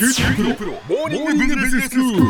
九州大学モーニングビジネススクール。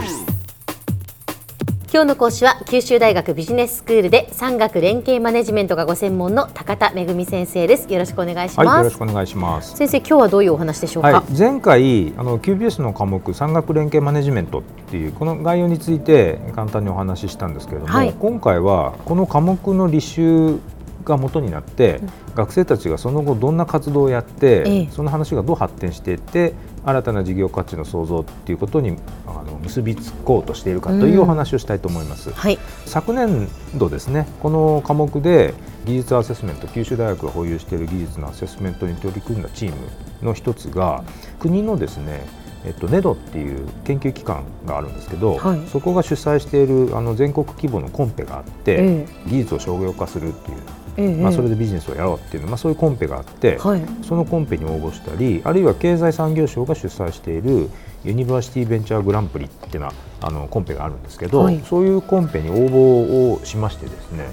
今日の講師は九州大学ビジネススクールで産学連携マネジメントがご専門の高田恵先生です。よろしくお願いします、はい、よろしくお願いします。先生今日はどういうお話でしょうか、はい、前回あの QBS の科目産学連携マネジメントっていうこの概要について簡単にお話ししたんですけれども、はい。今回はこの科目の履修が元になって、学生たちがその後どんな活動をやって、ええ。その話がどう発展していって新たな事業価値の創造っていうことにあの結びつこうとしているかというお話をしたいと思います。はい。昨年度ですねこの科目で技術アセスメント九州大学が保有している技術のアセスメントに取り組んだチームの一つが国のですねえっと、ネドっていう研究機関があるんですけど、はい。そこが主催しているあの全国規模のコンペがあって、え技術を商業化するっていう、ええまあ、それでビジネスをやろうっていうの、まあ、そういうコンペがあって、はい。そのコンペに応募したりあるいは経済産業省が主催しているユニバーシティベンチャーグランプリっていうのはあのコンペがあるんですけど、はい。そういうコンペに応募をしましてですね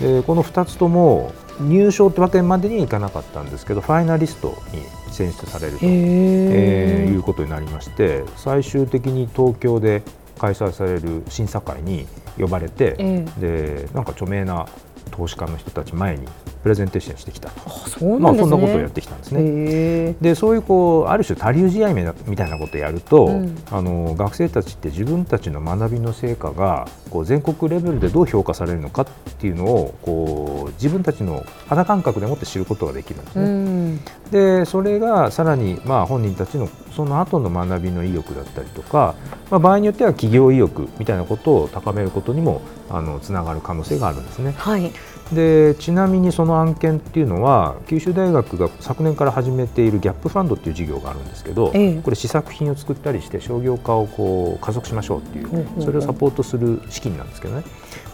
でこの2つとも入賞ってわけまでにはいかなかったんですけどファイナリストに選出されると、えーいうことになりまして最終的に東京で開催される審査会に呼ばれて、え。でなんか著名な投資家の人たち前にプレゼンテーションしてきたと。あそうまあ、そんなことをやってきたんですね。へでそういうこうある種他流試合みたいなことをやると、うんあの学生たちって自分たちの学びの成果がこう全国レベルでどう評価されるのかっていうのをこう自分たちの肌感覚でもって知ることができるんですえうね。んでそれがさらにまあ本人たちのその後の学びの意欲だったりとか、まあ、場合によっては企業意欲みたいなことを高めることにもあのつながる可能性があるんですね。はいでちなみにその案件っていうのは九州大学が昨年から始めているギャップファンドっていう事業があるんですけど、ええ。これ試作品を作ったりして商業化をこう加速しましょうっていほうそれをサポートする資金なんですけどね。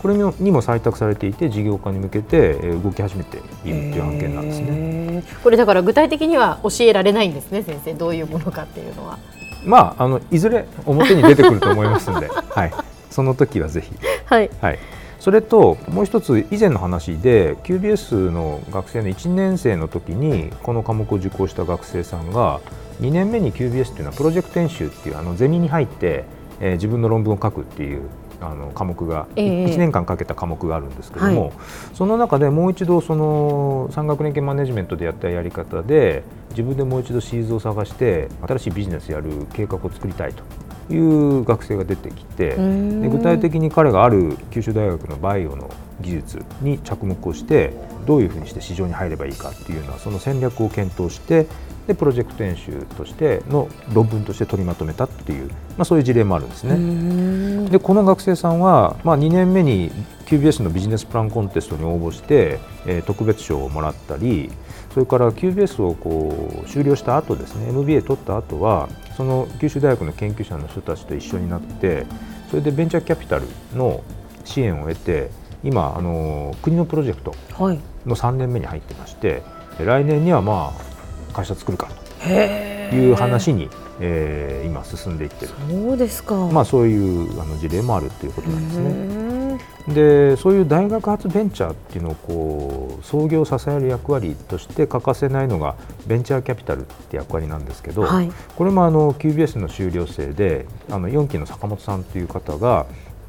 これにも採択されていて事業化に向けてえー動き始めているっていう案件なんですね。へー。これだから具体的には教えられないんですね先生。どういうものかっていうのは。まああのいずれ表に出てくると思いますので、はい、その時はぜひ。はい。はい、それともう一つ以前の話で QBS の学生の1年生の時にこの科目を受講した学生さんが2年目に QBS っていうのはプロジェクト演習っていうあのゼミに入って、えー自分の論文を書くっていうあの科目が、ええ。1年間かけた科目があるんですけども、はい。その中でもう一度その産学連携マネジメントでやったやり方で自分でもう一度シーズを探して新しいビジネスやる計画を作りたいという学生が出てきてんで具体的に彼がある九州大学のバイオの技術に着目をしてどういうふうにして市場に入ればいいかっていうのはその戦略を検討してでプロジェクト演習としての論文として取りまとめたっていう、まあ、そういう事例もあるんですね。ねでこの学生さんは、まあ、2年目に QBS のビジネスプランコンテストに応募して、えー特別賞をもらったりそれから QBS をこう修了した後ですね MBA 取った後はその九州大学の研究者の人たちと一緒になってそれでベンチャーキャピタルの支援を得て今あの国のプロジェクトはいの3年目に入ってまして来年にはまあ会社作るかへという話に、えー今進んでいってる。そうですかまあ、そういうあの事例もあるということなんですね。ねでそういう大学発ベンチャーっていうのをこう創業を支える役割として欠かせないのがベンチャーキャピタルって役割なんですけど、はいこれもあの QBS の修了生であの4期の坂本さんという方が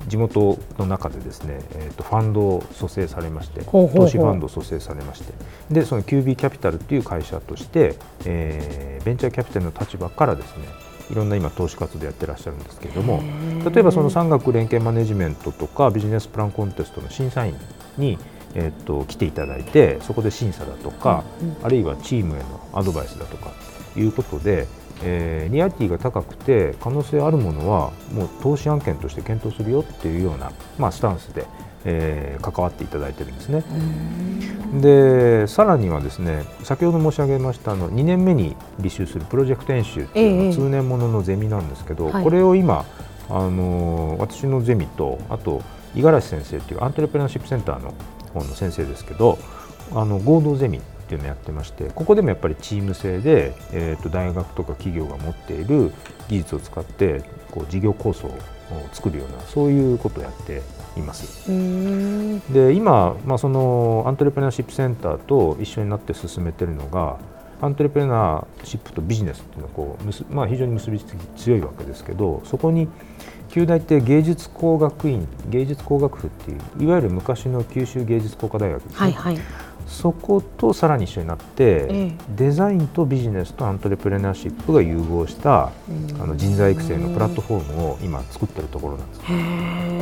地元の中でですね、えー、とファンドを蘇生されまして投資ファンドを蘇生されましてでその QB キャピタルっていう会社として、えーベンチャーキャピタルの立場からですねいろんな今投資活動やってらっしゃるんですけれども例えばその産学連携マネジメントとかビジネスプランコンテストの審査員に、えー、と来ていただいてそこで審査だとか、あるいはチームへのアドバイスだとかいうことで、えーリアリティが高くて可能性あるものはもう投資案件として検討するよっていうような、まあ、スタンスで、えー関わっていただいてるんですね。でさらにはですね先ほど申し上げましたあの2年目に履修するプロジェクト演習っていうのええ。は通年もののゼミなんですけど、はい。これを今あの私のゼミとあと五十嵐先生っていうアントレプレナーシップセンターの方の先生ですけどあの合同ゼミっていうのをやってましてここでもやっぱりチーム制で、えー、と大学とか企業が持っている技術を使ってこう事業構想を作るようなそういうことをやっています。で今、まあ、そのアントレプレナーシップセンターと一緒になって進めてるのがアントレプレナーシップとビジネスっていうのはこう、まあ、非常に結びつき強いわけですけどそこに旧大って芸術工学院芸術工学部っていういわゆる昔の九州芸術工科大学ですね、はいはいそことさらに一緒になって、ええ。デザインとビジネスとアントレプレナーシップが融合したうん。あの人材育成のプラットフォームを今作ってるところなんです。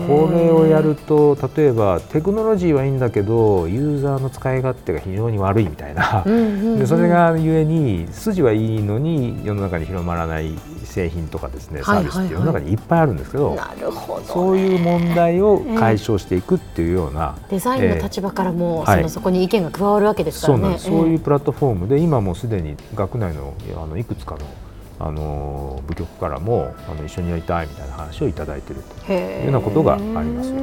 これをやると例えばテクノロジーはいいんだけどユーザーの使い勝手が非常に悪いみたいな、うんうんうん。でそれがゆえに筋はいいのに世の中に広まらない製品とかですねサはいービスって世の中にいっぱいあるんですけど、なるほど、ね、そういう問題を解消していくっていうような、デザインの立場からも、えーはい。そのそこに意見が加わるわけですからね。そうなんです、そういうプラットフォームで今もうすでに学内のあのいくつかのあの部局からもあの一緒にやりたいみたいな話をいただいているというようなことがあります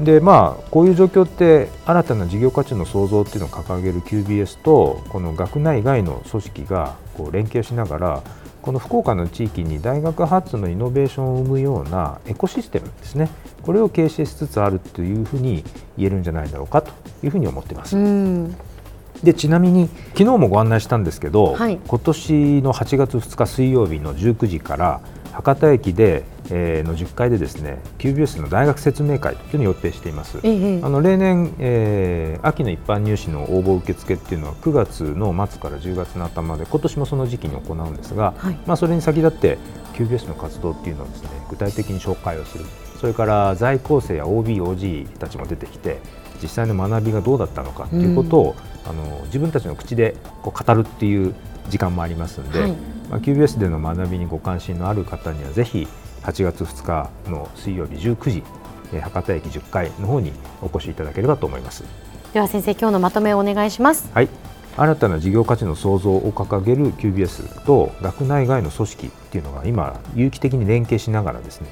でまあこういう状況って新たな事業価値の創造っていうのを掲げる QBS とこの学内外の組織がこう連携しながらこの福岡の地域に大学発のイノベーションを生むようなエコシステムですね。これを形成しつつあるというふうに言えるんじゃないだろうかというふうに思っています。うん。でちなみに昨日もご案内したんですけど、はい。今年の8月2日水曜日の19時から博多駅で、えーの10階でですね QBS の大学説明会というのを予定しています。ええあの例年、えー秋の一般入試の応募受付っていうのは9月の末から10月の頭で今年もその時期に行うんですが、はい。まあ、それに先立って QBS の活動っていうのをですね具体的に紹介をする。それから在校生や OB、OG たちも出てきて実際の学びがどうだったのかっていうことを、あの自分たちの口でこう語るっていう時間もありますので、はいまあ、QBS での学びにご関心のある方にはぜひ8月2日の水曜日19時えー博多駅10階の方にお越しいただければと思います。では先生今日のまとめをお願いします。はい、新たな事業価値の創造を掲げる QBS と学内外の組織っていうのが今有機的に連携しながらですね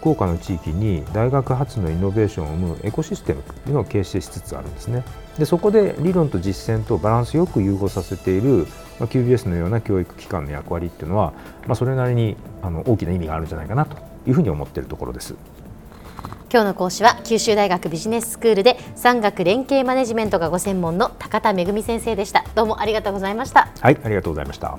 福岡の地域に大学発のイノベーションを生むエコシステムというのを形成しつつあるんですね。でそこで理論と実践とバランスよく融合させている、まあ、QBS のような教育機関の役割っていうのは、まあ、それなりにあの大きな意味があるんじゃないかなというふうに思っているところです。今日の講師は九州大学ビジネススクールで産学連携マネジメントがご専門の高田恵先生でした。どうもありがとうございました。はい、ありがとうございました。